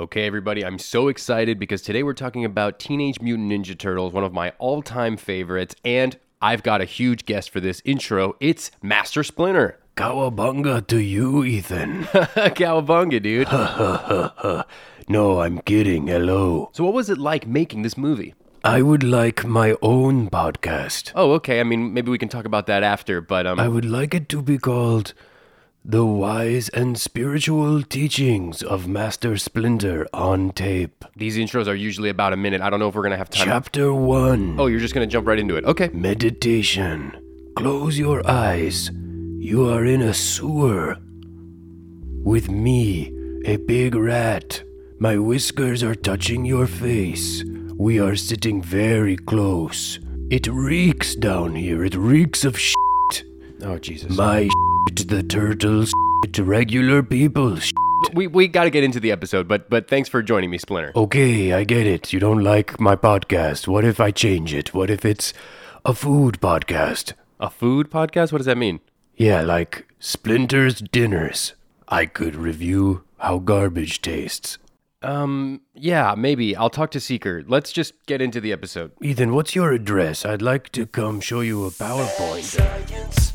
Okay, everybody, I'm so excited because today we're talking about Teenage Mutant Ninja Turtles, one of my all time favorites, and I've got a huge guest for this intro. It's Master Splinter. Cowabunga to you, Ethan. Cowabunga, dude. no, I'm kidding. Hello. so, what was it like making this movie? I would like my own podcast. Oh, okay. I mean, maybe we can talk about that after, but um, I would like it to be called The Wise and Spiritual Teachings of Master Splinter on Tape. these intros are usually about a minute. I don't know if we're gonna have time. Chapter 1 oh, you're just gonna jump right into it. Okay. Meditation. Close your eyes. You are in a sewer. With me, a big rat. My whiskers are touching your face. We are sitting very close. It reeks down here. It reeks of shit. Oh, Jesus. My shit, the turtles shit, regular people we we got to get into the episode, but but thanks for joining me, Splinter. Okay, I get it. You don't like my podcast. What if I change it? What if it's a food podcast? A food podcast? What does that mean? Yeah, like Splinter's Dinners. I could review how garbage tastes. Um, yeah, maybe. I'll talk to Seeker. Let's just get into the episode. Ethan, what's your address? I'd like to come show you a PowerPoint. science.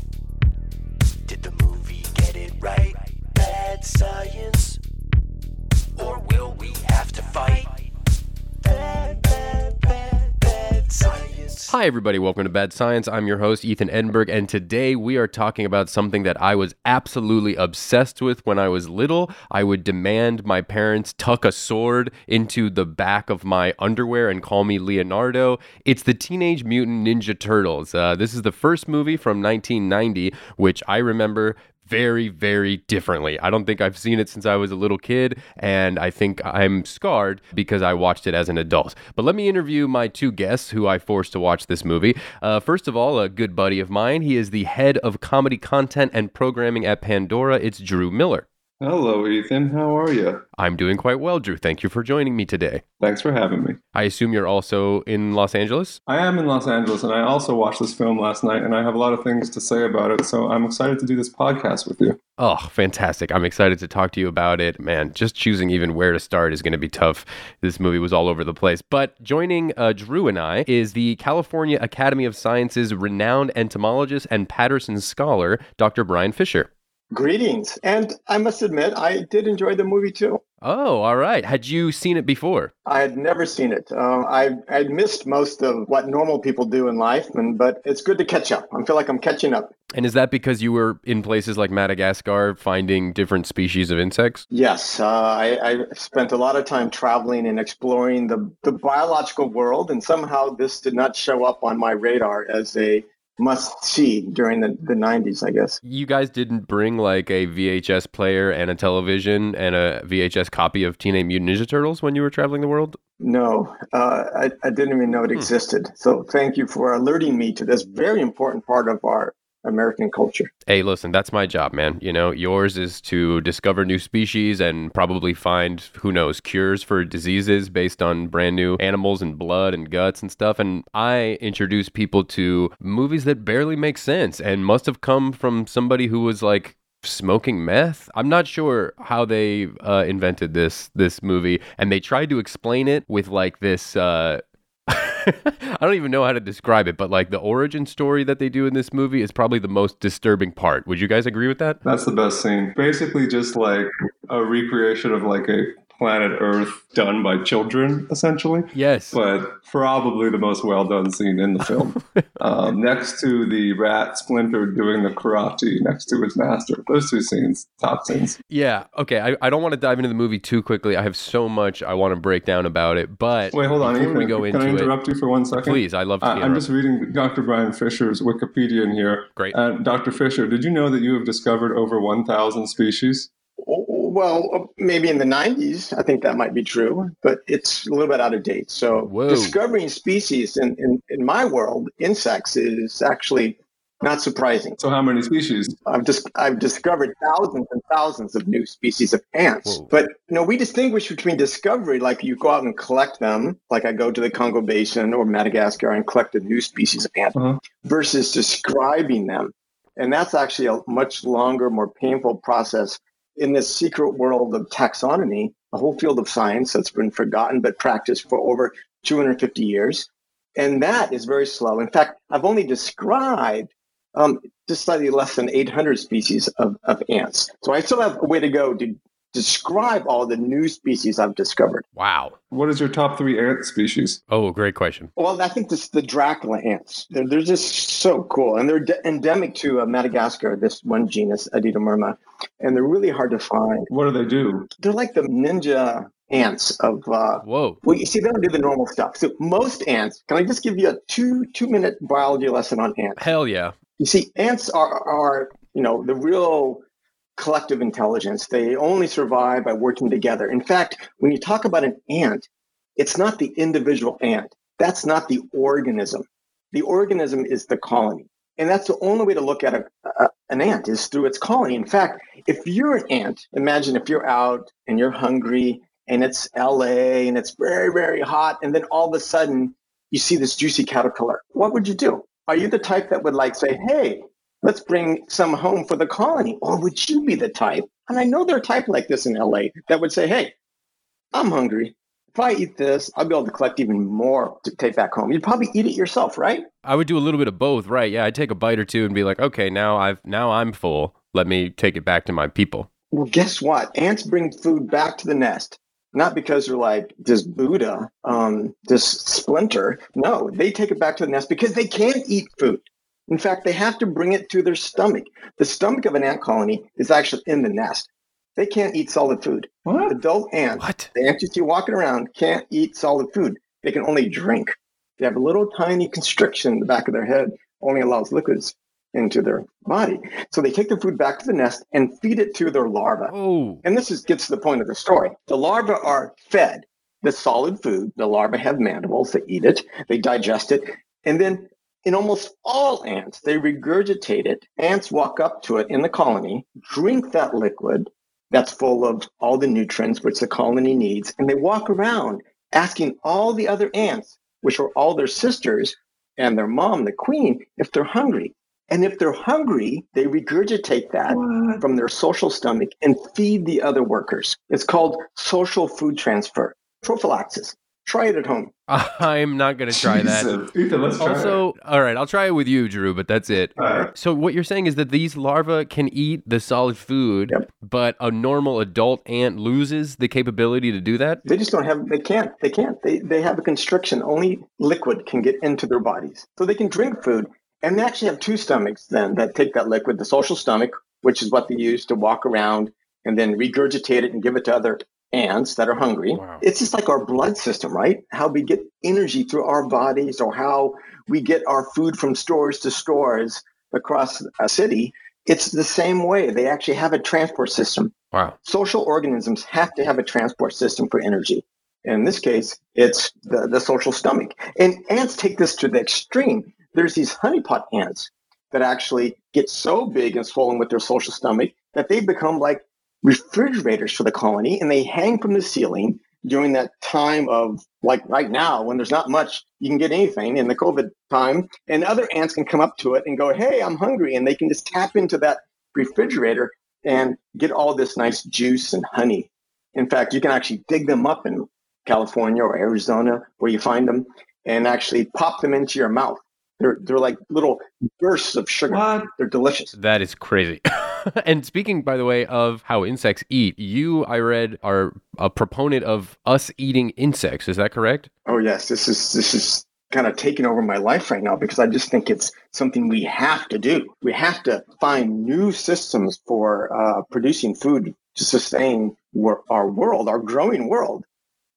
Everybody. Welcome to Bad Science. I'm your host, Ethan Edinburgh, and today we are talking about something that I was absolutely obsessed with when I was little. I would demand my parents tuck a sword into the back of my underwear and call me Leonardo. It's the Teenage Mutant Ninja Turtles. Uh, this is the first movie from 1990, which I remember very, very differently. I don't think I've seen it since I was a little kid, and I think I'm scarred because I watched it as an adult. But let me interview my two guests who I forced to watch this movie. Uh, first of all, a good buddy of mine. He is the head of comedy content and programming at Pandora. It's Drew Miller. Hello, Ethan. How are you? I'm doing quite well, Drew. Thank you for joining me today. Thanks for having me. I assume you're also in Los Angeles? I am in Los Angeles, and I also watched this film last night, and I have a lot of things to say about it. So I'm excited to do this podcast with you. Oh, fantastic. I'm excited to talk to you about it. Man, just choosing even where to start is going to be tough. This movie was all over the place. But joining uh, Drew and I is the California Academy of Sciences renowned entomologist and Patterson scholar, Dr. Brian Fisher. Greetings. And I must admit, I did enjoy the movie too. Oh, all right. Had you seen it before? I had never seen it. Uh, I I'd missed most of what normal people do in life, and but it's good to catch up. I feel like I'm catching up. And is that because you were in places like Madagascar finding different species of insects? Yes, uh, I, I spent a lot of time traveling and exploring the the biological world, and somehow this did not show up on my radar as a must see during the, the 90s, I guess. You guys didn't bring like a VHS player and a television and a VHS copy of Teenage Mutant Ninja Turtles when you were traveling the world? No, uh, I, I didn't even know it existed. So thank you for alerting me to this very important part of our American culture. Hey, listen, that's my job, man. You know, yours is to discover new species and probably find, who knows, cures for diseases based on brand new animals and blood and guts and stuff. And I introduce people to movies that barely make sense and must have come from somebody who was like smoking meth. I'm not sure how they uh, invented this this movie, and they tried to explain it with like this. Uh, I don't even know how to describe it, but like the origin story that they do in this movie is probably the most disturbing part. Would you guys agree with that? That's the best scene. Basically, just like a recreation of like a planet Earth done by children, essentially. Yes. But probably the most well done scene in the film. um, next to the rat Splinter doing the karate next to his master. Those two scenes, top scenes. Yeah. Okay. I, I don't want to dive into the movie too quickly. I have so much I want to break down about it. But Wait, hold on. before Ethan, we go can into I interrupt it, you for one second? please, I love to. Uh, I'm just reading Dr. Brian Fisher's Wikipedia in here. Great. Uh, Dr. Fisher, did you know that you have discovered over 1,000 species? Well, maybe in the 90s, I think that might be true, but it's a little bit out of date. So Whoa. discovering species in, in, in my world, insects, is actually not surprising. So, how many species? I've just I've discovered thousands and thousands of new species of ants. Whoa. But you know, we distinguish between discovery, like you go out and collect them, like I go to the Congo Basin or Madagascar and collect a new species of ant, Uh-huh. versus describing them. And that's actually a much longer, more painful process in this secret world of taxonomy. a whole field of science that's been forgotten but practiced for over 250 years. And that is very slow. In fact, I've only described um, just slightly less than 800 species of, of ants. So I still have a way to go to describe all the new species I've discovered. Wow. What is your top three ant species? Oh, great question. Well, I think this is the Dracula ants. They're, they're just so cool. And they're de- endemic to uh, Madagascar, this one genus, Adetomyrma. And they're really hard to find. What do they do? They're like the ninja ants of uh, Whoa. well you see they don't do the normal stuff so most ants can i just give you a two two minute biology lesson on ants Hell yeah. you see ants are are you know the real collective intelligence they only survive by working together in fact when you talk about an ant it's not the individual ant that's not the organism the organism is the colony and that's the only way to look at a, a, an ant is through its colony in fact if you're an ant imagine if you're out and you're hungry and it's LA and it's very, very hot. And then all of a sudden you see this juicy caterpillar. What would you do? Are you the type that would like say, hey, let's bring some home for the colony? Or would you be the type? And I know there are type like this in LA that would say, hey, I'm hungry. If I eat this, I'll be able to collect even more to take back home. You'd probably eat it yourself, right? I would do a little bit of both, right? Yeah, I'd take a bite or two and be like, okay, now I've now I'm full. Let me take it back to my people. Well, guess what? Ants bring food back to the nest. Not because they're like this Buddha, um, this splinter. No, they take it back to the nest because they can't eat food. In fact, they have to bring it to their stomach. The stomach of an ant colony is actually in the nest. They can't eat solid food. What? Adult ants, What? the ants you see walking around, can't eat solid food. They can only drink. They have a little tiny constriction in the back of their head, only allows liquids into their body. So they take the food back to the nest and feed it to their larvae. Oh. And this is, gets to the point of the story. The larvae are fed the solid food. The larvae have mandibles. They eat it. They digest it. And then in almost all ants, they regurgitate it. Ants walk up to it in the colony, drink that liquid that's full of all the nutrients which the colony needs. And they walk around asking all the other ants, which are all their sisters and their mom, the queen, if they're hungry. And if they're hungry, they regurgitate that from their social stomach and feed the other workers. It's called social food transfer, trophallaxis. Try it at home. I'm not gonna try that. Ethan, let's try Also, all right, I'll try it with you, Drew, but that's it. it. Right. So what you're saying is that these larvae can eat the solid food, Yep. but a normal adult ant loses the capability to do that? They just don't have, they can't, they can't. They, they have a constriction. Only liquid can get into their bodies. So they can drink food. And they actually have two stomachs then that take that liquid, the social stomach, which is what they use to walk around and then regurgitate it and give it to other ants that are hungry. Wow. It's just like our blood system, right? How we get energy through our bodies or how we get our food from stores to stores across a city. It's the same way. They actually have a transport system. Wow. Social organisms have to have a transport system for energy. In this case, it's the, the social stomach. And ants take this to the extreme. There's these honeypot ants that actually get so big and swollen with their social stomach that they become like refrigerators for the colony and they hang from the ceiling during that time of like right now when there's not much you can get anything in the covid time and other ants can come up to it and go hey i'm hungry and they can just tap into that refrigerator and get all this nice juice and honey. In fact you can actually dig them up in california or arizona where you find them and actually pop them into your mouth they're, they're like little bursts of sugar What? they're delicious That is crazy. and speaking, by the way, of how insects eat, you, I read, are a proponent of us eating insects. Is that correct? Oh yes, this is this is kind of taking over my life right now because I just think it's something we have to do. We have to find new systems for uh, producing food to sustain wor- our world, our growing world.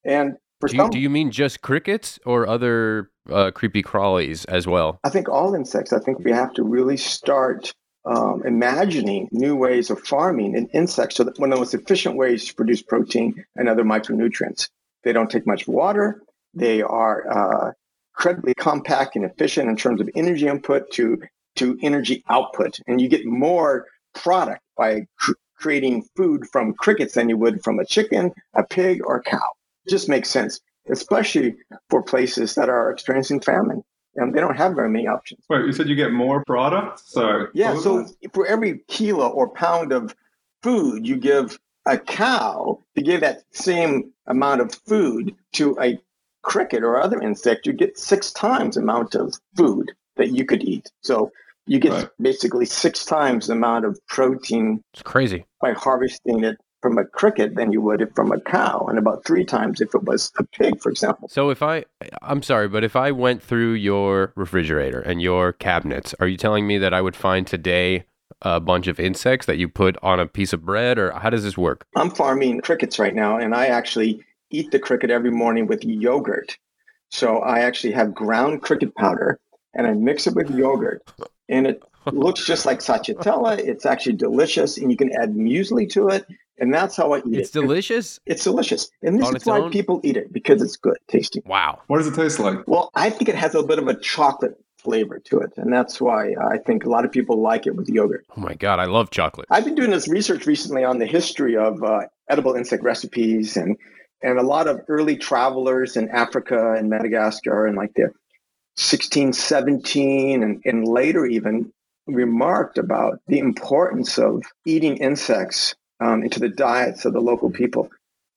And for Do you, some, do you mean just crickets or other uh, creepy crawlies as well? I think all insects. I think we have to really start um, imagining new ways of farming in insects so that one of the most efficient ways to produce protein and other micronutrients. They don't take much water. They are uh, incredibly compact and efficient in terms of energy input to to energy output, and you get more product by cr- creating food from crickets than you would from a chicken, a pig, or a cow. It just makes sense, especially for places that are experiencing famine. And they don't have very many options. Wait, you said you get more product? So Yeah, so that? for every kilo or pound of food, you give a cow, if you gave that same amount of food to a cricket or other insect, you get six times the amount of food that you could eat. So you get Right. basically six times the amount of protein It's crazy. by harvesting it from a cricket than you would from a cow, and about three times if it was a pig, for example. So if I, I'm sorry, but if I went through your refrigerator and your cabinets, are you telling me that I would find today a bunch of insects that you put on a piece of bread, or how does this work? I'm farming crickets right now, and I actually eat the cricket every morning with yogurt. So I actually have ground cricket powder, and I mix it with yogurt, and it looks just like stracciatella. It's actually delicious, and you can add muesli to it, and that's how I eat It's it. It's delicious. It's delicious, and this On is why own? people eat it because it's good tasting. Wow. What does it taste like? Well, I think it has a bit of a chocolate flavor to it, and that's why I think a lot of people like it with yogurt. Oh my god, I love chocolate. I've been doing this research recently on the history of uh, edible insect recipes, and and a lot of early travelers in Africa and Madagascar and like the 1617 and, and later even remarked about the importance of eating insects um, into the diets of the local people,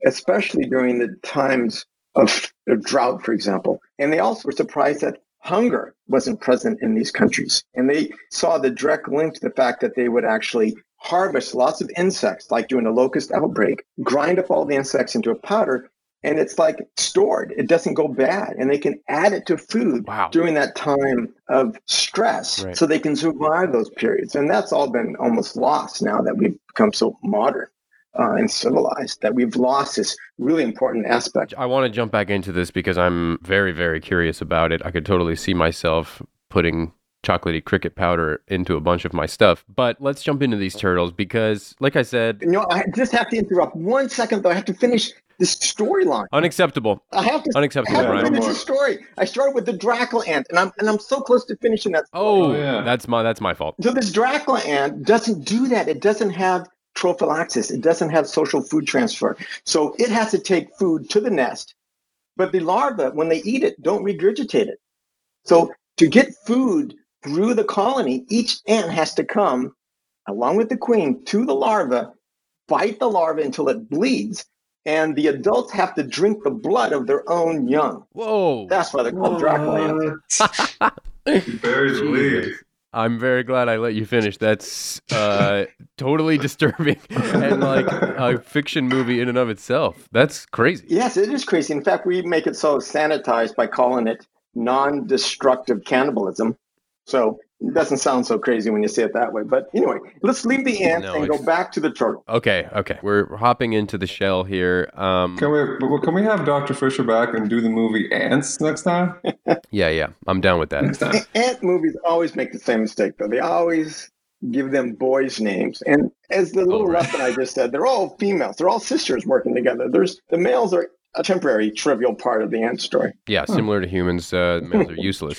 especially during the times of, of drought, for example. And they also were surprised that hunger wasn't present in these countries. And they saw the direct link to the fact that they would actually harvest lots of insects, like during a locust outbreak, grind up all the insects into a powder, and it's like stored. It doesn't go bad. And they can add it to food Wow. during that time of stress Right. so they can survive those periods. And that's all been almost lost now that we've become so modern. Uh, and civilized that we've lost this really important aspect. I want to jump back into this because I'm very, very curious about it. I could totally see myself putting chocolatey cricket powder into a bunch of my stuff. But let's jump into these turtles because, like I said, You know, I just have to interrupt one second though. I have to finish this storyline. unacceptable. I have to Unacceptable, I have Brian. to finish the story. I started with the Dracula ant, and I'm and I'm so close to finishing that. Oh, Oh, yeah. that's my that's my fault. So this Dracula ant doesn't do that. It doesn't have trophallaxis. It doesn't have social food transfer. So it has to take food to the nest. But the larvae, when they eat it, don't regurgitate it. So to get food through the colony, each ant has to come along with the queen to the larva, bite the larva until it bleeds, and the adults have to drink the blood of their own young. Whoa. That's why they're called Dracula ants. You buried the I'm very glad I let you finish. That's uh, totally disturbing and like a fiction movie in and of itself. That's crazy. Yes, it is crazy. In fact, we make it so sanitized by calling it non-destructive cannibalism. So it doesn't sound so crazy when you say it that way. But anyway, let's leave the ants No, and go back to the turtle. Okay, okay. We're hopping into the shell here. Um, Can we can we have Dr. Fisher back and do the movie Ants next time? yeah, yeah. I'm down with that. Next time. Ant movies always make the same mistake, though. They always give them boys' names. And as the little Oh, right. lesson I just said, they're all females. They're all sisters working together. There's the males are a temporary, trivial part of the ant story. Yeah, similar to humans, uh, males are useless.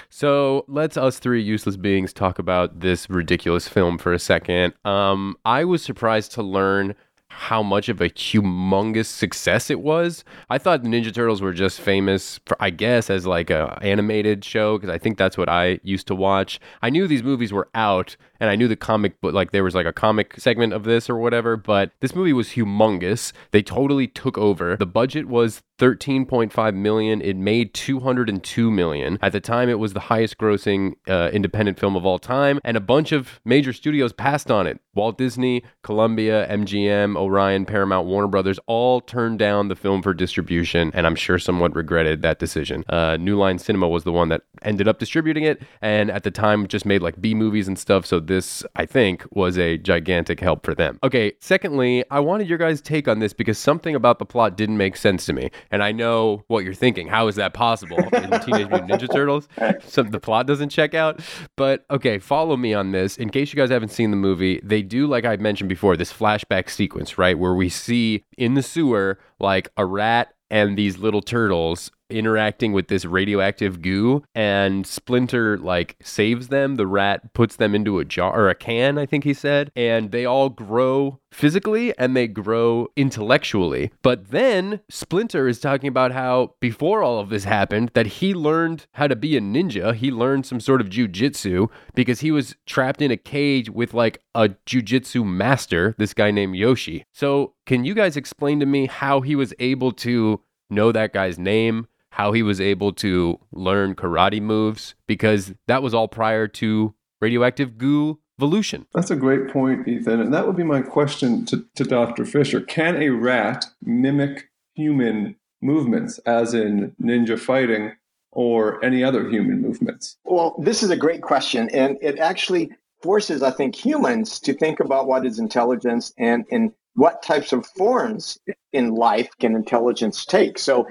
so let's us three useless beings talk about this ridiculous film for a second. Um, I was surprised to learn how much of a humongous success it was. I thought the Ninja Turtles were just famous for, I guess, as like a animated show because I think that's what I used to watch. I knew these movies were out, and I knew the comic, but like there was like a comic segment of this or whatever. But this movie was humongous. They totally took over. The budget was 13.5 million. It made 202 million. At the time, it was the highest grossing uh, independent film of all time, and a bunch of major studios passed on it. Walt Disney, Columbia, MGM, Orion, Paramount, Warner Brothers all turned down the film for distribution, and I'm sure somewhat regretted that decision. Uh, New Line Cinema was the one that ended up distributing it, and at the time just made like B movies and stuff. So this, I think, was a gigantic help for them. Okay, secondly, I wanted your guys' take on this because something about the plot didn't make sense to me, and I know what you're thinking. How is that possible in Teenage Mutant Ninja Turtles? Some the plot doesn't check out. But okay, follow me on this. In case you guys haven't seen the movie, they do like I mentioned before this flashback sequence, right, where we see in the sewer like a rat and these little turtles interacting with this radioactive goo and Splinter like saves them. The rat puts them into a jar or a can, I think he said, and they all grow physically and they grow intellectually. But then Splinter is talking about how before all of this happened that he learned how to be a ninja. He learned some sort of jujitsu because he was trapped in a cage with like a jujitsu master, this guy named Yoshi. So, can you guys explain to me how he was able to know that guy's name, how he was able to learn karate moves because that was all prior to radioactive goo evolution. That's a great point, Ethan. And that would be my question to, to Dr. Fisher. Can a rat mimic human movements, as in ninja fighting or any other human movements? Well, this is a great question. And it actually forces, I think, humans to think about what is intelligence and, and what types of forms in life can intelligence take. So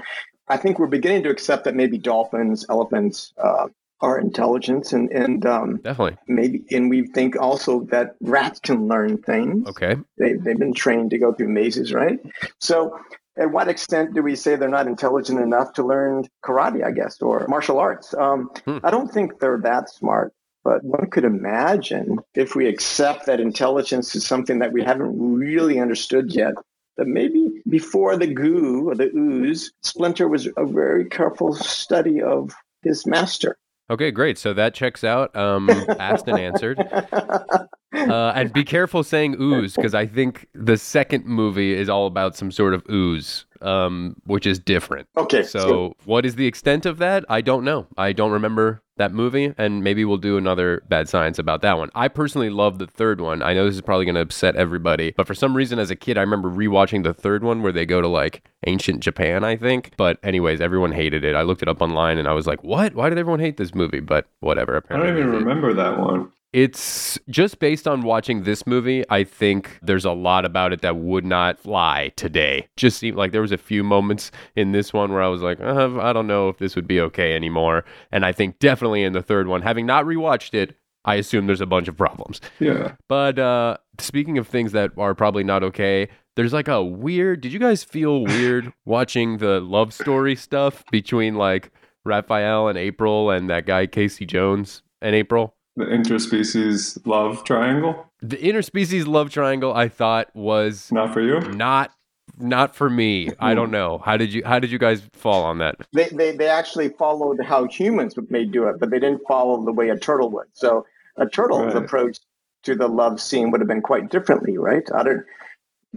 I think we're beginning to accept that maybe dolphins, elephants uh, are intelligent, and and um, Definitely. maybe, and we think also that rats can learn things. Okay. They they've been trained to go through mazes, right? So. At what extent do we say they're not intelligent enough to learn karate, I guess, or martial arts? Um, Hmm. I don't think they're that smart, but one could imagine if we accept that intelligence is something that we haven't really understood yet, that maybe before the goo or the ooze, Splinter was a very careful study of his master. Okay, great. So that checks out. Um, asked and answered. Uh, and be careful saying ooze because I think the second movie is all about some sort of ooze, um, which is different. Okay, So, what is the extent of that? I don't know. I don't remember that movie, and maybe we'll do another bad science about that one. I personally love the third one. I know this is probably going to upset everybody, but for some reason, as a kid, I remember rewatching the third one where they go to like ancient Japan, I think. But, anyways, everyone hated it. I looked it up online and I was like, what? Why did everyone hate this movie? But whatever. Apparently, I don't even remember that one. It's just based on watching this movie. I think there's a lot about it that would not fly today. Just seemed like there was a few moments in this one where I was like, uh, I don't know if this would be okay anymore. And I think definitely in the third one, having not rewatched it, I assume there's a bunch of problems. Yeah. But uh, speaking of things that are probably not okay, there's like a weird. Did you guys feel weird watching the love story stuff between like Raphael and April and that guy Casey Jones and April? The interspecies love triangle. The interspecies love triangle I thought was Not for you? not not for me. I don't know. How did you how did you guys fall on that? they, they, they actually followed how humans may do it, but they didn't follow the way a turtle would. So a turtle's Right. approach to the love scene would have been quite differently, right? I don't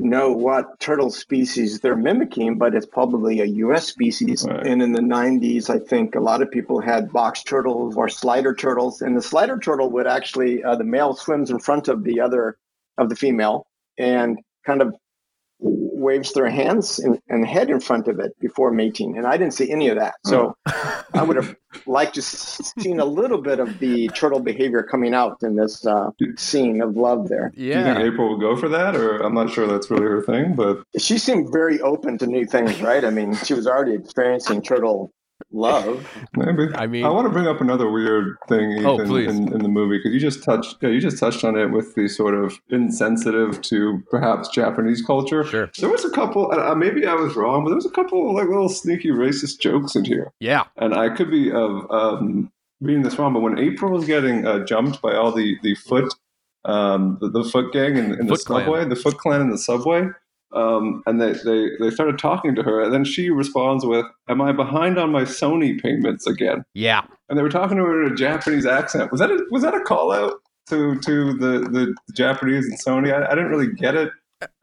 know what turtle species they're mimicking, but it's probably a U.S. species. Right. And in the 90s, I think a lot of people had box turtles or slider turtles. And the slider turtle would actually, uh, the male swims in front of the other, of the female and kind of waves their hands and, and head in front of it before mating. And I didn't see any of that. So I would have liked to seen a little bit of the turtle behavior coming out in this uh, scene of love there. Yeah, Do you think April would go for that? Or I'm not sure that's really her thing, but She seemed very open to new things, right? I mean, she was already experiencing turtle love. maybe. I mean- I want to bring up another weird thing, Ethan, Oh, in, in the movie because you just touched, yeah, you just touched on it with the sort of insensitive to perhaps Japanese culture. Sure. There was a couple. Uh, maybe I was wrong, but there was a couple of like little sneaky racist jokes in here, Yeah. and I could be of um, reading this wrong. But when April was getting uh, jumped by all the the foot, um, the, the foot gang in, in the Foot Clan. subway, the Foot Clan in the subway. Um, and they, they, they started talking to her, and then she responds with, Am I behind on my Sony payments again? Yeah. and they were talking to her in a Japanese accent. Was that a, was that a call out to to the, the Japanese and Sony? I, I didn't really get it.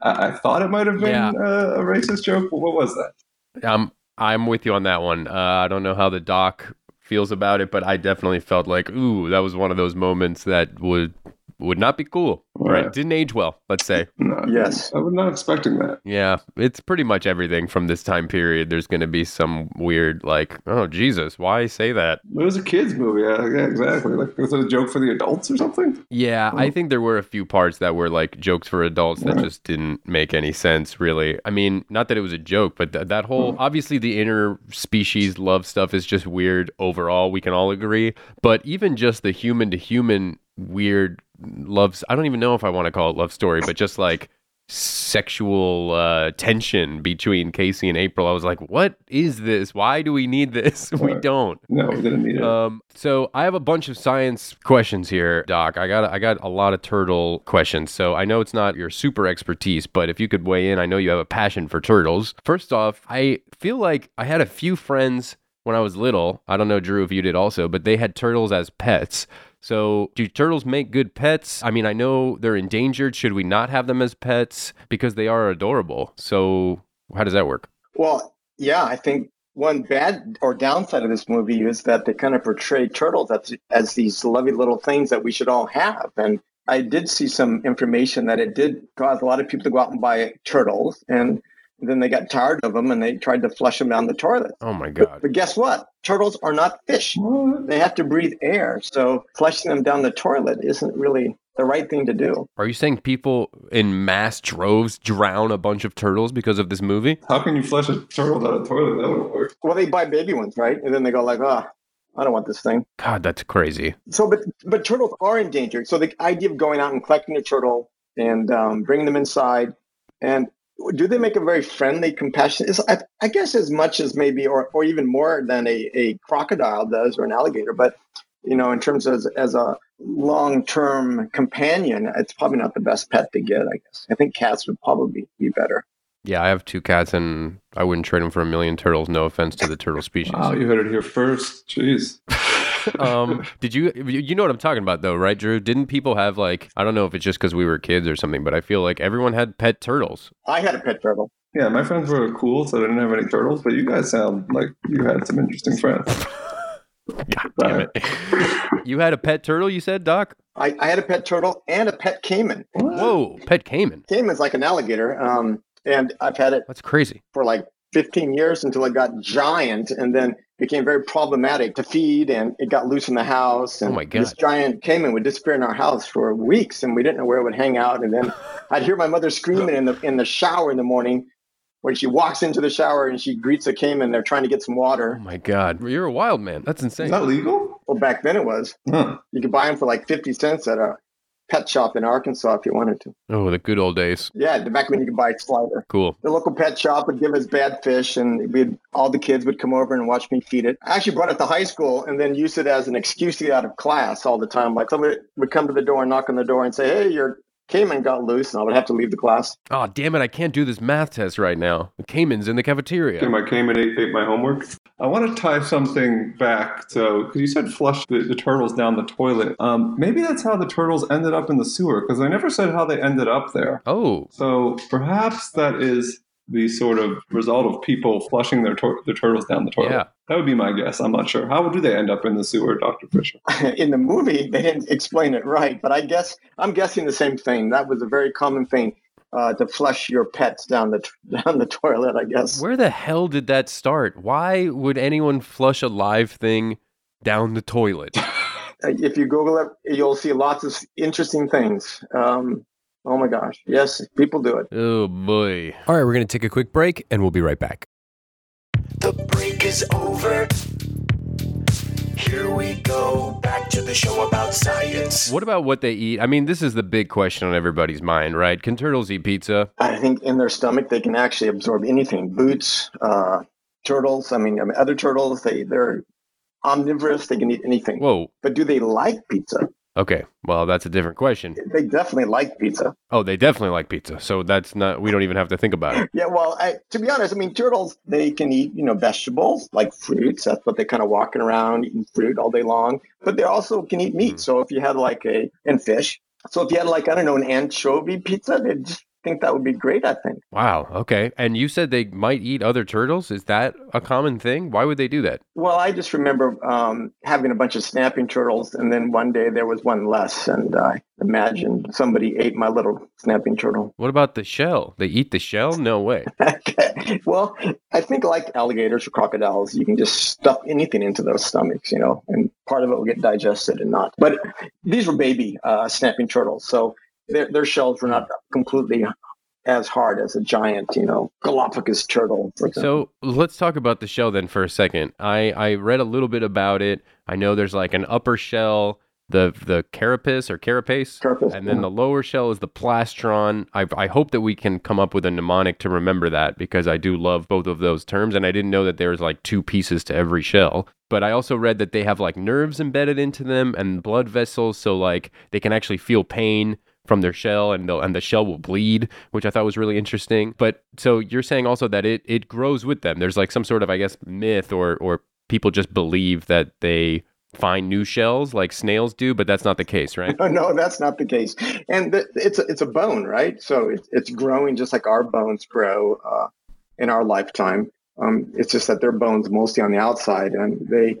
I, I thought it might have been Yeah. uh, a racist joke, but what was that? Um I'm with you on that one. Uh, I don't know how the doc feels about it, but I definitely felt like, ooh, that was one of those moments that would would not be cool. Right. Right. Didn't age well, let's say. No, Yes. I was not expecting that. Yeah, it's pretty much everything from this time period. There's going to be some weird, like, oh, Jesus, why say that? It was a kids movie. Yeah, yeah, exactly. Like was it a joke for the adults or something? Yeah, I think there were a few parts that were like jokes for adults that Right. just didn't make any sense, really. I mean, not that it was a joke, but th- that whole hmm. obviously the interspecies love stuff is just weird overall. We can all agree. But even just the human to human weird loves, I don't even know if I want to call it love story, but just like sexual uh, tension between Casey and April. I was like, what is this? Why do we need this? we don't. No, we didn't need it. Um, so I have a bunch of science questions here, Doc. I got I got a lot of turtle questions. So I know it's not your super expertise, but if you could weigh in, I know you have a passion for turtles. First off, I feel like I had a few friends when I was little. I don't know, Drew, if you did also, but they had turtles as pets. So, do turtles make good pets? I mean, I know they're endangered. Should we not have them as pets because they are adorable? So, how does that work? Well, yeah, I think one bad or downside of this movie is that they kind of portray turtles as, as these lovely little things that we should all have. And I did see some information that it did cause a lot of people to go out and buy turtles. And then they got tired of them and they tried to flush them down the toilet. Oh my god. but guess what? Turtles are not fish. They have to breathe air. So flushing them down the toilet isn't really the right thing to do. Are you saying people in mass droves drown a bunch of turtles because of this movie? How can you flush a turtle down a toilet? That would work. Well, they buy baby ones, right? And then they go like, oh, I don't want this thing. God, that's crazy. So, but but turtles are endangered. So the idea of going out and collecting a turtle and um, bringing them inside, and do they make a very friendly, compassionate? Is I, I guess as much as maybe, or or even more than a, a crocodile does or an alligator. But you know, in terms of as, as a long term companion, it's probably not the best pet to get. I guess I think cats would probably be better. Yeah, I have two cats and I wouldn't trade them for a million turtles. No offense to the turtle species. Wow, you heard it here first. Jeez. Um, did you you know what I'm talking about though, right, Drew? Didn't people have like I don't know if it's just because we were kids or something, but I feel like everyone had pet turtles. I had a pet turtle. Yeah, my friends were cool, so I didn't have any turtles, but you guys sound like you had some interesting friends. God damn it! you had a pet turtle, you said, Doc? I, I had a pet turtle and a pet caiman. Whoa, pet caiman. Caiman's like an alligator, um, and I've had it That's crazy. for like 15 years until it got giant and then became very problematic to feed and it got loose in the house and Oh my this God. giant caiman would disappear in our house for weeks and we didn't know where it would hang out and then i'd hear my mother screaming in the in the shower in the morning when she walks into the shower and she greets a caiman they're trying to get some water. Oh my god, you're a wild man. That's insane Is insane. that legal? well back then it was Huh. you could buy them for like 50 cents at a pet shop in arkansas if you wanted to Oh, the good old days. yeah back when you could buy a slider Cool. the local pet shop would give us bad fish and we'd all the kids would come over and watch me feed it. I actually brought it to high school and then used it as an excuse to get out of class all the time. Like somebody would come to the door and knock on the door and say, Hey, your caiman got loose and I would have to leave the class. Oh, damn it! I can't do this math test right now. The caiman's in the Okay, cafeteria. my caiman ate, ate my homework. I want to tie something back. So, because you said flush the, the turtles down the toilet. Um, maybe that's how the turtles ended up in the sewer, because I never said how they ended up there. Oh, So perhaps that is the sort of result of people flushing their, tur- their turtles down the toilet. Yeah. That would be my guess. I'm not sure. How do they end up in the sewer, Dr. Fisher? in the movie, they didn't explain it right, but I guess I'm guessing the same thing. That was a very common thing uh, to flush your pets down the down the toilet. I guess. where the hell did that start? Why would anyone flush a live thing down the toilet? Uh, If you Google it, you'll see lots of interesting things. Um, oh my gosh, yes, people do it. Oh boy. All right, we're going to take a quick break and we'll be right back. The break is over. Here we go, back to the show about science. What about what they eat? I mean, this is the big question on everybody's mind, right? Can turtles eat pizza? I think in their stomach they can actually absorb anything. Boots, uh, turtles. I mean, I mean, other turtles. They they're omnivorous. They can eat anything. Whoa. But do they like pizza? Okay. Well, that's a different question. They definitely like pizza. Oh, they definitely like pizza. So that's not, we don't even have to think about it. Yeah. Well, I, to be honest, I mean, turtles they can eat you know vegetables like fruits. That's what they kind of walking around eating fruit all day long. But they also can eat meat. Mhm. So if you had like a and fish. So if you had like I don't know an anchovy pizza, they'd just think that would be great. I think. Wow. Okay. And you said they might eat other turtles. Is that a common thing? Why would they do that? Well, I just remember um, having a bunch of snapping turtles, and then one day there was one less, and I imagined somebody ate my little snapping turtle. What about the shell? They eat the shell? No way. well, I think like alligators or crocodiles, you can just stuff anything into those stomachs, you know, and part of it will get digested and not. But these were baby uh, snapping turtles, so their their shells were not completely as hard as a giant, you know, Galapagos turtle. For. So let's talk about the shell then for a second. I, I read a little bit about it. I know there's like an upper shell the the carapace or carapace, Carapace, and then yeah. the lower shell is the plastron. I I hope that we can come up with a mnemonic to remember that because I do love both of those terms, and I didn't know that there's like two pieces to every shell. But I also read that they have like nerves embedded into them and blood vessels, so like they can actually feel pain from their shell and the and the shell will bleed, which I thought was really interesting. But so you're saying also that it it grows with them. There's like some sort of I guess myth or or people just believe that they find new shells like snails do, but that's not the case, right? No, no, that's not the case. And it's a, it's a bone, right? So it's it's growing just like our bones grow uh, in our lifetime. Um, it's just that their bones mostly on the outside, and they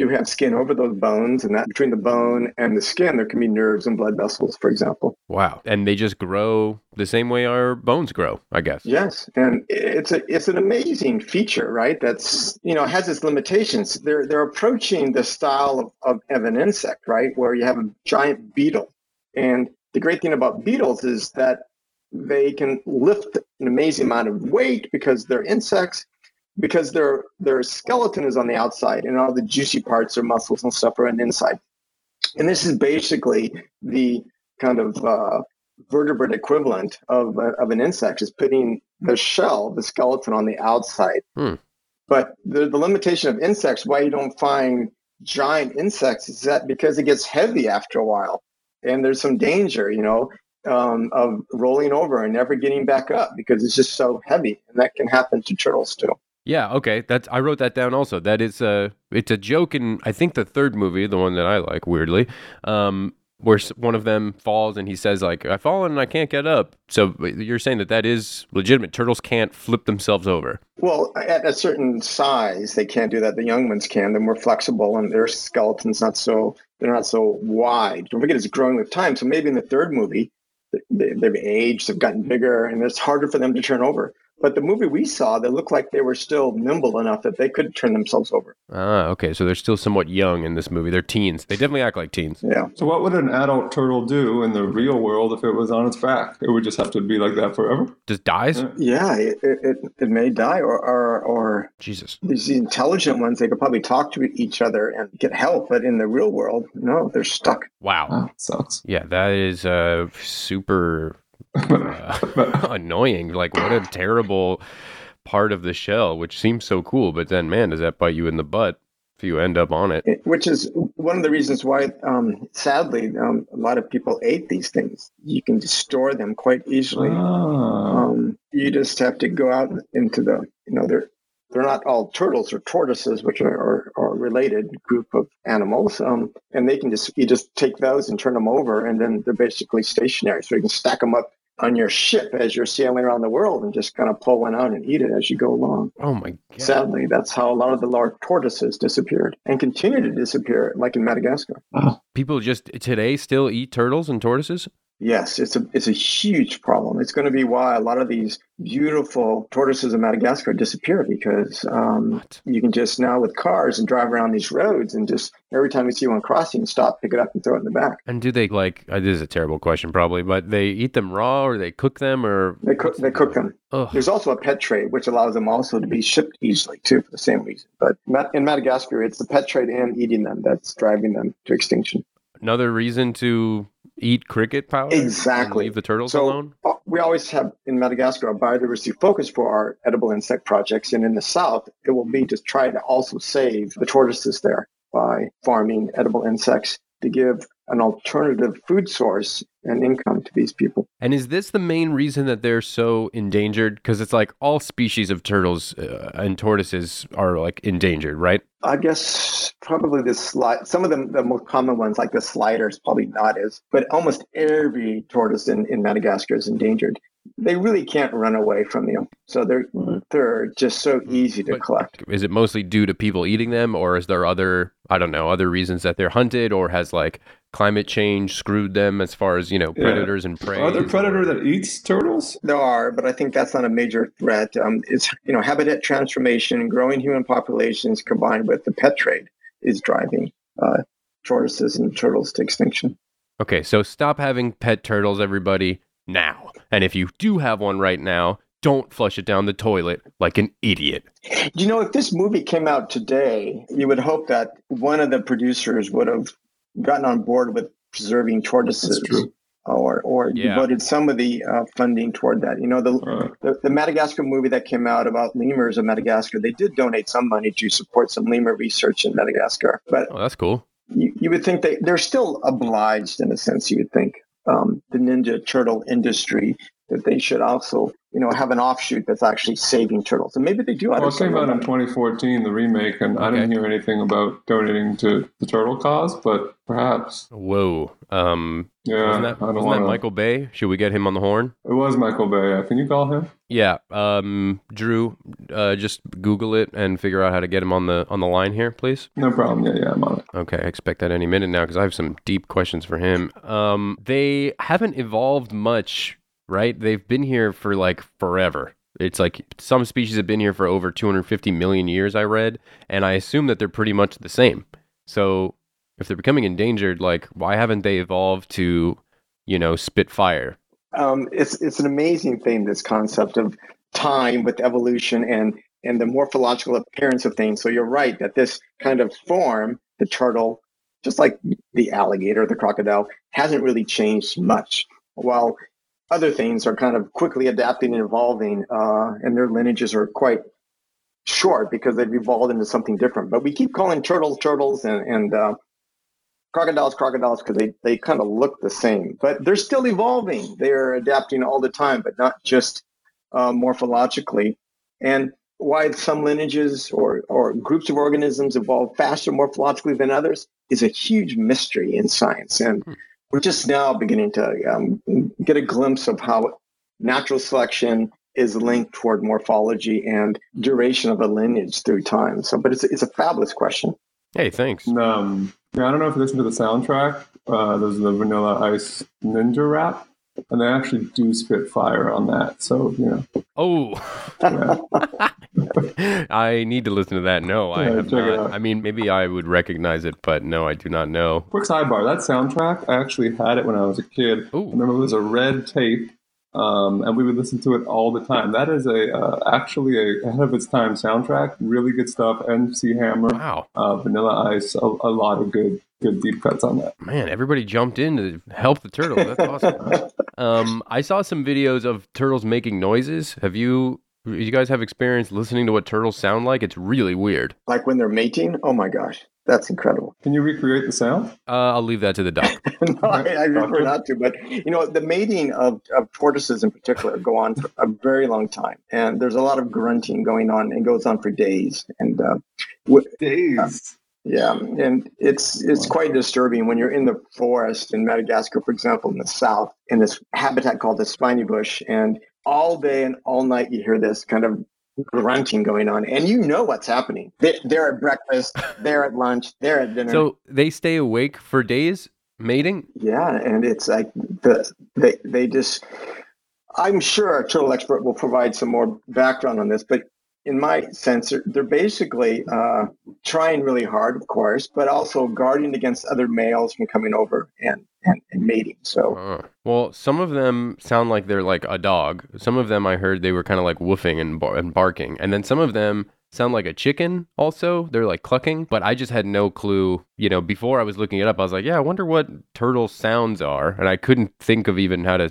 do have skin over those bones, and that between the bone and the skin, there can be nerves and blood vessels, for example. Wow. And they just grow the same way our bones grow, I guess. Yes, and it's a it's an amazing feature, right? That's you know has its limitations. They're they're approaching the style of, of, of an insect, right, where you have a giant beetle, and the great thing about beetles is that they can lift an amazing amount of weight because they're insects, because their their skeleton is on the outside, and all the juicy parts, their muscles and stuff, are on the inside. And this is basically the kind of uh, vertebrate equivalent of, a, of an insect is putting the shell, the skeleton on the outside. Hmm. But the, the limitation of insects, why you don't find giant insects, is that because it gets heavy after a while. And there's some danger, you know, um, of rolling over and never getting back up because it's just so heavy. And that can happen to turtles too. Yeah, okay. That's I wrote that down also. That is a it's a joke in I think the third movie, the one that I like weirdly. Um where one of them falls and he says like I've fallen and I can't get up. So you're saying that that is legitimate. Turtles can't flip themselves over. Well, at a certain size, they can't do that. The young ones can. They're more flexible, and their skeleton's not so they're not so wide. Don't forget, it's growing with time. So maybe in the third movie, they, they've aged, they've gotten bigger, and it's harder for them to turn over. But the movie we saw, they looked like they were still nimble enough that they could turn themselves over. Ah, okay. So they're still somewhat young in this movie. They're teens. They definitely act like teens. Yeah. So what would an adult turtle do in the real world if it was on its back? It would just have to be like that forever. Just dies? Yeah. Yeah, it, it, it may die, or, or, or Jesus. these intelligent ones, they could probably talk to each other and get help. But in the real world, no, they're stuck. Wow. Wow, sucks. Yeah, that is uh super uh, annoying. Like what a terrible part of the shell, which seems so cool, but then man, does that bite you in the butt if you end up on it? Which is one of the reasons why, um, sadly, um, a lot of people ate these things. You can just store them quite easily. Ah. Um, you just have to go out into the, you know, they're they're not all turtles or tortoises, which are, are, are related group of animals, um, and they can just you just take those and turn them over, and then they're basically stationary. So you can stack them up on your ship as you're sailing around the world, and just kind of pull one out and eat it as you go along. Oh my god. Sadly, that's how a lot of the large tortoises disappeared and continue to disappear, like in Madagascar. People just today still eat turtles and tortoises? Yes, it's a it's a huge problem. It's going to be why a lot of these beautiful tortoises of Madagascar disappear because um, you can just now with cars and drive around these roads and just every time you see one crossing, stop, pick it up, and throw it in the back. And do they like uh, this is a terrible question probably, but they eat them raw or they cook them or They cook they cook them. Ugh. There's also a pet trade which allows them also to be shipped easily too for the same reason. But in Madagascar, it's the pet trade and eating them that's driving them to extinction. Another reason to eat cricket powder? Exactly. leave the turtles So alone? uh, we always have in Madagascar a biodiversity focus for our edible insect projects, and in the south, it will be to try to also save the tortoises there by farming edible insects to give an alternative food source and income to these people. And is this the main reason that they're so endangered? Because it's like all species of turtles uh, and tortoises are like endangered, right? I guess probably the slide, some of them, the most common ones like the sliders, probably not as, but almost every tortoise in, in Madagascar is endangered. They really can't run away from you. So they're, they're just so easy to But- collect. Is it mostly due to people eating them, or is there other, I don't know, other reasons that they're hunted, or has like climate change screwed them as far as, you know, Yeah. predators and prey? Are there predator that eats turtles? There are, but I think that's not a major threat. Um, it's you know habitat transformation, growing human populations combined with the pet trade is driving uh, tortoises and turtles to extinction. Okay, so stop having pet turtles, everybody, now. And if you do have one right now, don't flush it down the toilet like an idiot. You know, if this movie came out today, you would hope that one of the producers would have gotten on board with preserving tortoises true. or or Yeah. devoted some of the uh, funding toward that. You know, the, Right. the the Madagascar movie that came out about lemurs in Madagascar, they did donate some money to support some lemur research in Madagascar. But Oh, that's cool. you, you would think they they're still obliged in a sense. You would think um, the Ninja Turtle industry that they should also you know have an offshoot that's actually saving turtles, and maybe they do. I Well, don't it came know out in 2014, the remake, and I didn't hear anything about donating to the turtle cause, but perhaps. Whoa. Um, Yeah, wasn't that, wasn't that. Michael Bay? Should we get him on the horn? It was Michael Bay. Can you call him? Yeah. Um, Drew, uh, just Google it and figure out how to get him on the on the line here, please. No problem. Yeah, yeah, I'm on it. Okay, I expect that any minute now because I have some deep questions for him. Um, they haven't evolved much, right? They've been here for like forever. It's like some species have been here for over 250 million years, I read, and I assume that they're pretty much the same. So if they're becoming endangered, like why haven't they evolved to, you know, spit fire? um, it's it's an amazing thing this concept of time with evolution and and the morphological appearance of things. So you're right that this kind of form the turtle just like the alligator the crocodile hasn't really changed much. While other things are kind of quickly adapting and evolving uh, and their lineages are quite short because they've evolved into something different. But we keep calling turtles turtles and, and uh, crocodiles crocodiles because they, they kind of look the same but they're still evolving. They're adapting all the time but not just uh, morphologically. And why some lineages or, or groups of organisms evolve faster morphologically than others is a huge mystery in science. And we're just now beginning to um, get a glimpse of how natural selection is linked toward morphology and duration of a lineage through time. So but it's, it's a fabulous question Hey, thanks. Um, yeah, I don't know if you listen to the soundtrack. Uh, there's the Vanilla Ice Ninja rap, and they actually do spit fire on that. So you know, Oh, yeah. I need to listen to that. No, I have check it not. out. I mean, maybe I would recognize it, but no, I do not know. quick sidebar. That soundtrack, I actually had it when I was a kid. I remember it was a red tape, um, and we would listen to it all the time. That is a uh, actually a ahead of its time soundtrack. Really good stuff. MC Hammer, Wow, uh, Vanilla Ice, a, a lot of good good deep cuts on that. man, everybody jumped in to help the turtle. That's awesome. um, I saw some videos of turtles making noises. Have you? You guys have experience listening to what turtles sound like? It's really weird. like when they're mating oh my gosh that's incredible Can you recreate the sound? Uh, I'll leave that to the doc. no, I, I prefer not to. But you know, the mating of, of tortoises in particular go on for a very long time, and there's a lot of grunting going on, and goes on for days. And uh, w- Days. yeah, and it's it's quite disturbing when you're in the forest in Madagascar, for example, in the south, in this habitat called the spiny bush, and all day and all night you hear this kind of grunting going on, and you know what's happening. They, they're at breakfast, they're at lunch, they're at dinner. So they stay awake for days mating. Yeah, and it's like the they they just. I'm sure our turtle expert will provide some more background on this, but in my sense, they're, basically uh, trying really hard, of course, but also guarding against other males from coming over and, and, and mating. So Uh, well, some of them sound like they're like a dog. Some of them I heard they were kind of like woofing and, bar- and barking. And then some of them sound like a chicken also. They're like clucking, but I just had no clue. You know, before I was looking it up, I was like, yeah, I wonder what turtle sounds are. And I couldn't think of even how to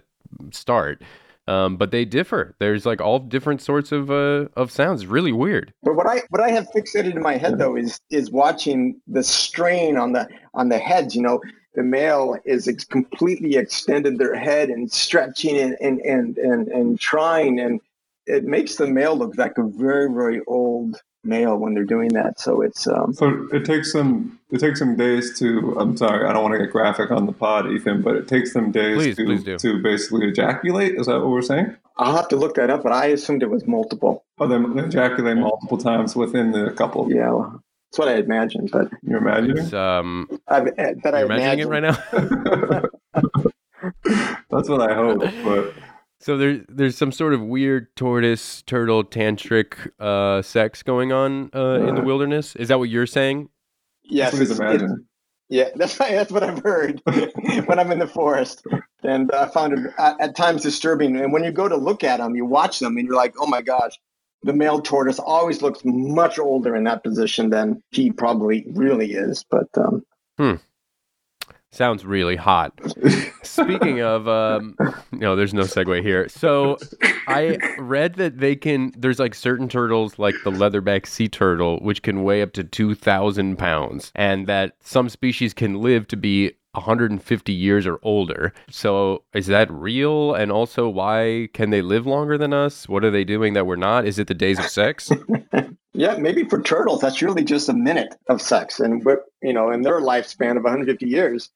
start. Um, but they differ. There's like all different sorts of uh, of sounds. Really weird. But what I what I have fixated in my head though is is watching the strain on the on the heads. You know, the male is ex- completely extended their head and stretching and and and and, and trying, and it makes the male look like a very very old male when they're doing that. So it's um, So it takes them it takes them days to. I'm sorry, I don't want to get graphic on the pod, Ethan, but it takes them days Please, to please to basically ejaculate. Is that what we're saying? I'll have to look that up, but I assumed it was multiple. Oh, they they ejaculate multiple times within the couple. Yeah, well, that's what I imagined, but You're imagining? It's um, I've, uh, that I you're imagining it right now. That's what I hope. But So there's there's some sort of weird tortoise turtle tantric uh, sex going on uh, in the wilderness. Is that what you're saying? Yes, that's what he's it's- it's- imagining. Yeah, that's that's what I've heard when I'm in the forest, and I found it at, at times disturbing. And when you go to look at them, you watch them, and you're like, "Oh my gosh!" The male tortoise always looks much older in that position than he probably really is. But um, Hmm. Sounds really hot. Speaking of, um, no, there's no segue here. So I read that they can. There's like certain turtles, like the leatherback sea turtle, which can weigh up to two thousand pounds, and that some species can live to be 150 years or older. So is that real? And also, why can they live longer than us? What are they doing that we're not? Is it the days of sex? Yeah, maybe for turtles, that's really just a minute of sex, and you know, in their lifespan of 150 years,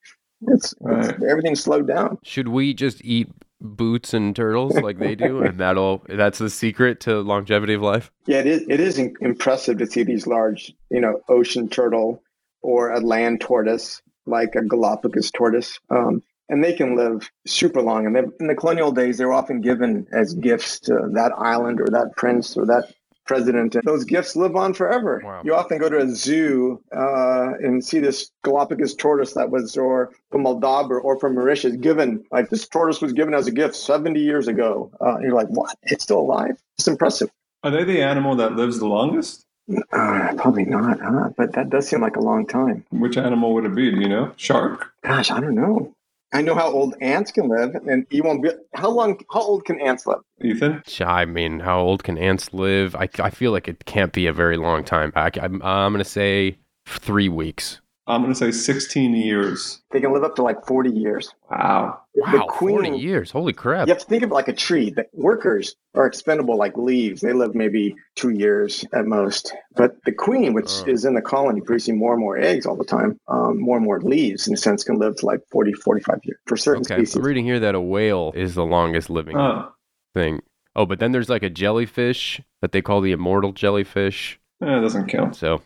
it's, Right. it's everything's slowed down. Should we just eat boots and turtles like they do, and that'll that's the secret to longevity of life? Yeah, it is. It is impressive to see these large, you know, ocean turtle or a land tortoise, like a Galapagos tortoise, um, and they can live super long. And in the colonial days, they were often given as gifts to that island or that prince or that president. And those gifts live on forever. Wow. You often go to a zoo uh, and see this Galapagos tortoise that was, or from Aldabra or from Mauritius, given like this tortoise was given as a gift 70 years ago. Uh, and you're like, what? It's still alive? It's impressive. Are they the animal that lives the longest? Uh, probably not, huh? But that does seem like a long time. Which animal would it be? Do you know? Shark? Gosh, I don't know. I know how old ants can live, and you won't be. How long? How old can ants live? Ethan? I mean, how old can ants live? I, I feel like it can't be a very long time. I, I'm, I'm going to say three weeks. I'm going to say 16 years. They can live up to like forty years. Wow. Wow, 40 years. Holy crap. You have to think of it like a tree. The workers are expendable like leaves. They live maybe two years at most. But the queen, which Oh. is in the colony producing more and more eggs all the time, um, more and more leaves, in a sense, can live to like 40, 45 years for certain Okay, species. I'm reading here that a whale is the longest living Oh, thing. Oh, but then there's like a jellyfish that they call the immortal jellyfish. eh, it doesn't count. So,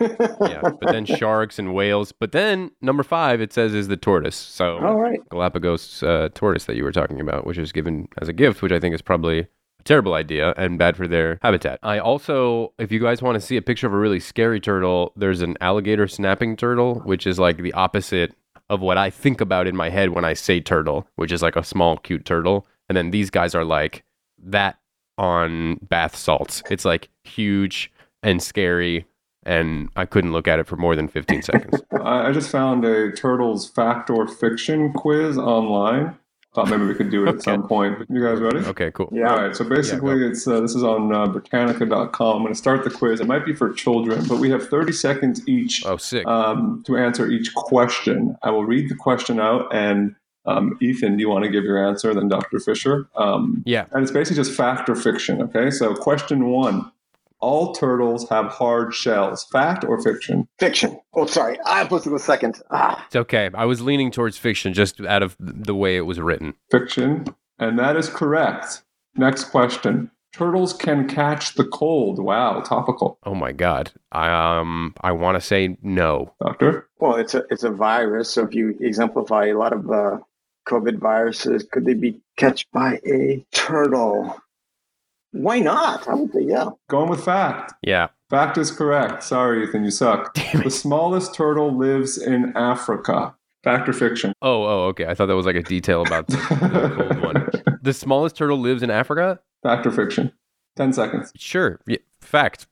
yeah. but then sharks and whales. But then number five, it says, is the tortoise. So, all right. Galapagos uh, tortoise that you were talking about, which is given as a gift, which I think is probably a terrible idea and bad for their habitat. I also, if you guys want to see a picture of a really scary turtle, there's an alligator snapping turtle, which is like the opposite of what I think about in my head when I say turtle, which is like a small, cute turtle. And then these guys are like that on bath salts. It's like huge and scary. And I couldn't look at it for more than 15 seconds. I just found a turtles fact or fiction quiz online. Thought maybe we could do it at some point. You guys ready? Okay, cool. Yeah. All right. So basically, it's uh, this is on uh, Britannica.com. I'm going to start the quiz. It might be for children, but we have 30 seconds each Oh, sick. um, to answer each question. I will read the question out, and um, Ethan, do you want to give your answer? Then Dr. Fisher. Um, yeah. and it's basically just fact or fiction. Okay. So question one: All turtles have hard shells. Fact or fiction? Fiction. Oh, sorry. I'm supposed to go second. Ah, It's okay. I was leaning towards fiction just out of the way it was written. Fiction, and that is correct. Next question: Turtles can catch the cold. Wow, topical. Oh my god. I um I want to say no. Doctor. well, it's a it's a virus. So if you exemplify a lot of uh, COVID viruses, could they be catched by a turtle? Why not? I would say yeah. Going with fact. Yeah. Fact is correct. Sorry, Ethan, you suck. The smallest turtle lives in Africa. Fact or fiction? Oh, oh, okay. I thought that was like a detail about the, the cold one. The smallest turtle lives in Africa? Fact or fiction? 10 seconds. Sure. Yeah. Fact.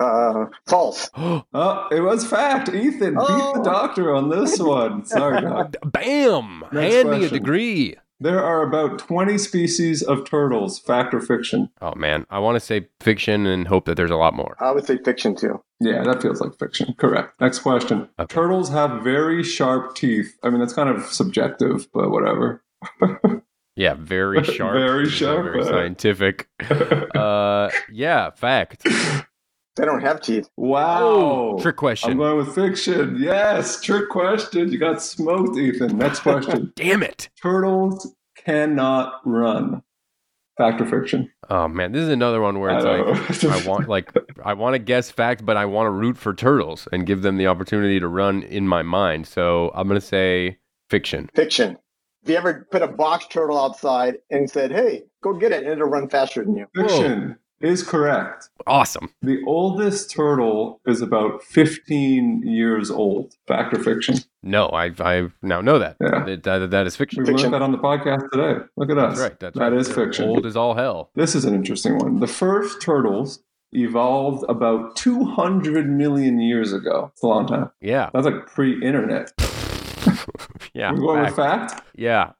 Uh, false. Oh, it was fact. Ethan, beat Oh. the doctor on this one. Sorry, doc. Bam! Next Hand me a degree. There are about 20 species of turtles. Fact or fiction? Oh man, I want to say fiction and hope that there's a lot more. I would say fiction too. Yeah, that feels like fiction. Correct. Next question. Okay. Turtles have very sharp teeth. I mean, that's kind of subjective, but whatever. Yeah, very sharp. Very sharp, Very scientific. Uh, yeah, fact. They don't have teeth. wow. Oh, trick question. I'm going with fiction. Yes, trick question. You got smoked, Ethan. Next question. Damn it. Turtles cannot run. Fact or fiction? Oh man, this is another one where I it's like. I want like I want to guess fact, but I want to root for turtles and give them the opportunity to run in my mind. So I'm gonna say fiction. Fiction. If you ever put a box turtle outside and said, "Hey, go get it," and it'll run faster than you. Fiction is correct. Awesome. The oldest turtle is about 15 years old. Fact or fiction? No, I I now know that. Yeah. That, that, that is fiction. We Fiction. learned that on the podcast today. Look at us. That's right. That's That right. is fiction. Old as all hell. This is an interesting one. The first turtles evolved about 200 million years ago. It's a long time. Yeah. That's like pre internet. yeah. We're going with fact. fact. Yeah.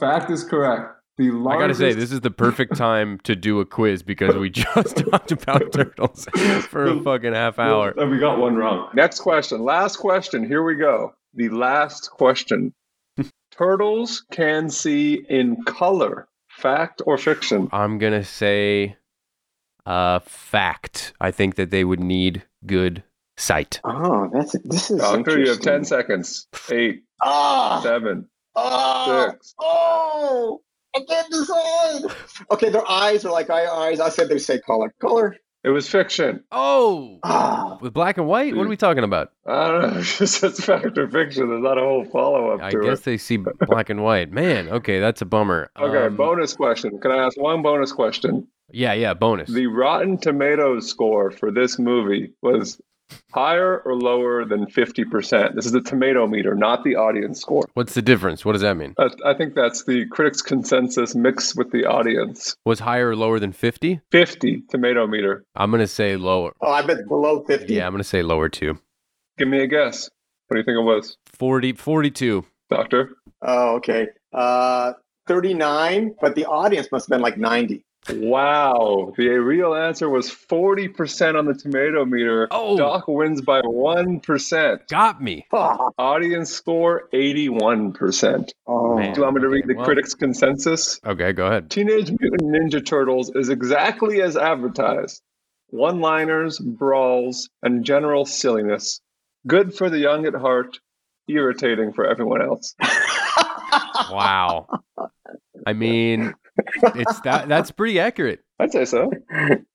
Fact is correct. The I gotta say, this is the perfect time to do a quiz because we just talked about turtles for a fucking half hour. And we got one wrong. Next question. Last question. Here we go. The last question. Turtles can see in color. Fact or fiction? I'm gonna say uh fact. I think that they would need good sight. Oh, that's this is Doctor, you have 10 seconds. Eight, Ah, seven, oh, six. oh, I can't decide. Okay, their eyes are like eye eyes. I said they say color. Color. It was fiction. Oh, Ah, with black and white. What are we talking about? I don't know. It's just it's fact or fiction. There's not a whole follow up I to guess it. they see black and white. Man, okay, that's a bummer. Okay, Um, bonus question. Can I ask one bonus question? Yeah, yeah, bonus. The Rotten Tomatoes score for this movie was higher or lower than 50%. This is the tomato meter, not the audience score. What's the difference? What does that mean? I, I think that's the critics' consensus mixed with the audience. Was higher or lower than 50? 50 tomato meter. I'm gonna say lower. oh, I bet below fifty. Yeah, I'm gonna say lower too. Give me a guess. What do you think it was, 40, 42. Doctor? Oh, okay. Uh, thirty-nine, but the audience must have been like ninety. Wow. The real answer was 40% on the tomato meter. Oh. Doc wins by 1%. Got me. Oh, Audience score 81%. oh. Man. Do you want me to read the well- critics' consensus? Okay, go ahead. Teenage Mutant Ninja Turtles is exactly as advertised. One liners, brawls, and general silliness. Good for the young at heart, irritating for everyone else. Wow. I mean, it's that that's pretty accurate. I'd say so.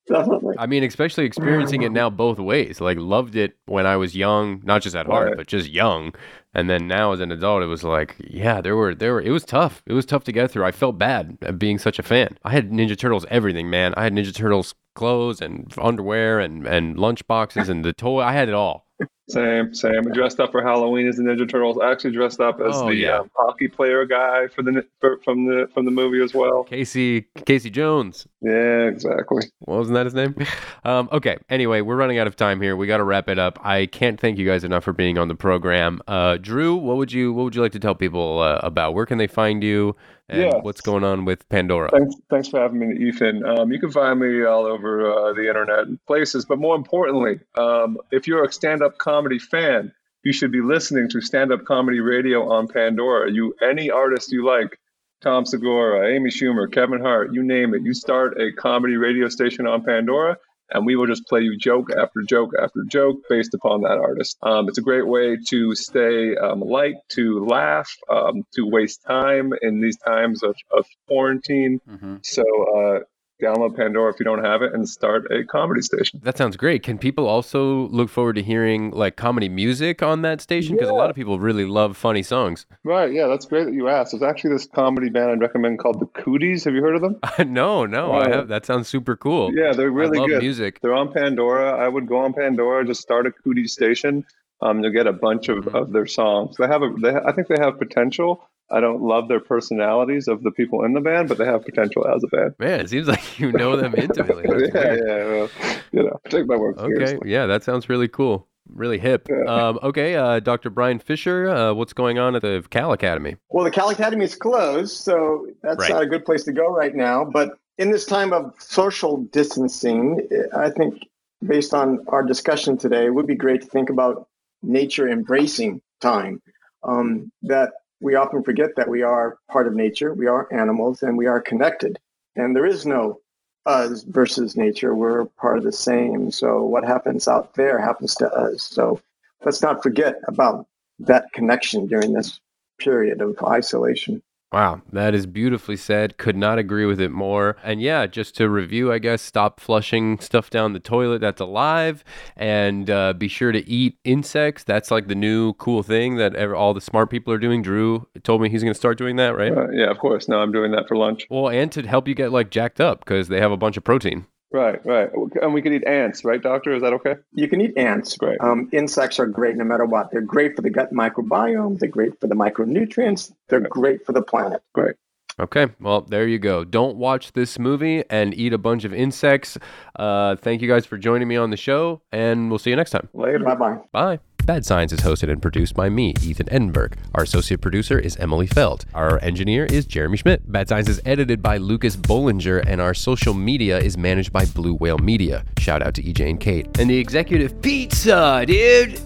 Definitely. I mean, especially experiencing it now both ways. Like loved it when I was young, not just at heart, Right. but just young. And then now as an adult, it was like, yeah, there were there were it was tough. It was tough to get through. I felt bad at being such a fan. I had Ninja Turtles everything, man. I had Ninja Turtles clothes and underwear and and lunch boxes and the toy. I had it all. Same, same. I dressed up for Halloween as the Ninja Turtles. I actually dressed up as Oh, the yeah. um, hockey player guy for the for, from the from the movie as well. Casey Casey Jones. Yeah, exactly. Wasn't that his name? Um, okay. Anyway, we're running out of time here. We got to wrap it up. I can't thank you guys enough for being on the program. Uh, Drew, what would you what would you like to tell people uh, about? Where can they find you? And Yes. what's going on with Pandora? Thanks, thanks for having me, Ethan. Um, you can find me all over uh, the internet and places, but more importantly, um, if you're a stand-up comedy fan, you should be listening to stand-up comedy radio on Pandora. You any artist you like, Tom Segura, Amy Schumer, Kevin Hart, you name it. You start a comedy radio station on Pandora, and we will just play you joke after joke after joke based upon that artist. Um, it's a great way to stay um, light, to laugh, um, to waste time in these times of, of quarantine. Mhm. So uh, download Pandora if you don't have it and start a comedy station. That sounds great. Can people also look forward to hearing like comedy music on that station? Because a lot of people really love funny songs. Right, yeah, that's great that you asked. There's actually this comedy band I'd recommend called the Cooties. Have you heard of them? no, no, I Oh. have. That sounds super cool. Yeah, they're really I love good. music. They're on Pandora. I would go on Pandora, just start a Cooties station. Um, you'll get a bunch of, Mhm. of their songs. They have a, they, I think they have potential. I don't love their personalities of the people in the band, but they have potential as a band. Man, it seems like you know them intimately. That's yeah, weird. yeah, well, you know, take my work Okay, seriously. yeah, that sounds really cool. Really hip. Yeah. Um, okay, uh, Dr. Brian Fisher, uh, what's going on at the Cal Academy? Well, the Cal Academy is closed, so that's Right. not a good place to go right now. But in this time of social distancing, I think based on our discussion today, it would be great to think about nature embracing time. Um, that we often forget that we are part of nature, we are animals, and we are connected. And there is no us versus nature. We're part of the same. So what happens out there happens to us. So let's not forget about that connection during this period of isolation. Wow, that is beautifully said. Could not agree with it more. And yeah, just to review, I guess, stop flushing stuff down the toilet that's alive and uh, be sure to eat insects. That's like the new cool thing that ev- all the smart people are doing. Drew told me he's going to start doing that, right? Uh, yeah, of course. Now I'm doing that for lunch. Well, and to help you get like jacked up because they have a bunch of protein. Right, right. And we can eat ants, right, doctor? Is that okay? You can eat ants. Great. Um, insects are great no matter what. They're great for the gut microbiome. They're great for the micronutrients. They're great for the planet. Great. Okay, well, there you go. Don't watch this movie and eat a bunch of insects. Uh, thank you guys for joining me on the show, and we'll see you next time. Later. Bye bye. Bye. Bad Science is hosted and produced by me, Ethan Edenburg. Our associate producer is Emily Feld. Our engineer is Jeremy Schmidt. Bad Science is edited by Lucas Bollinger, and our social media is managed by Blue Whale Media. Shout out to EJ and Kate. And the executive pizza, dude!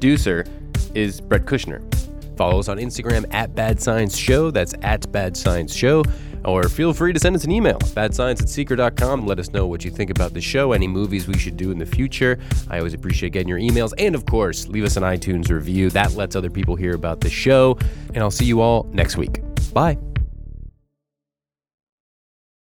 Producer is Brett Kushner. Follow us on Instagram at Bad Science Show. That's at Bad Science Show. Or feel free to send us an email, badscience at secret.com. Let us know what you think about the show, any movies we should do in the future. I always appreciate getting your emails. And of course, leave us an iTunes review. That lets other people hear about the show. And I'll see you all next week. Bye.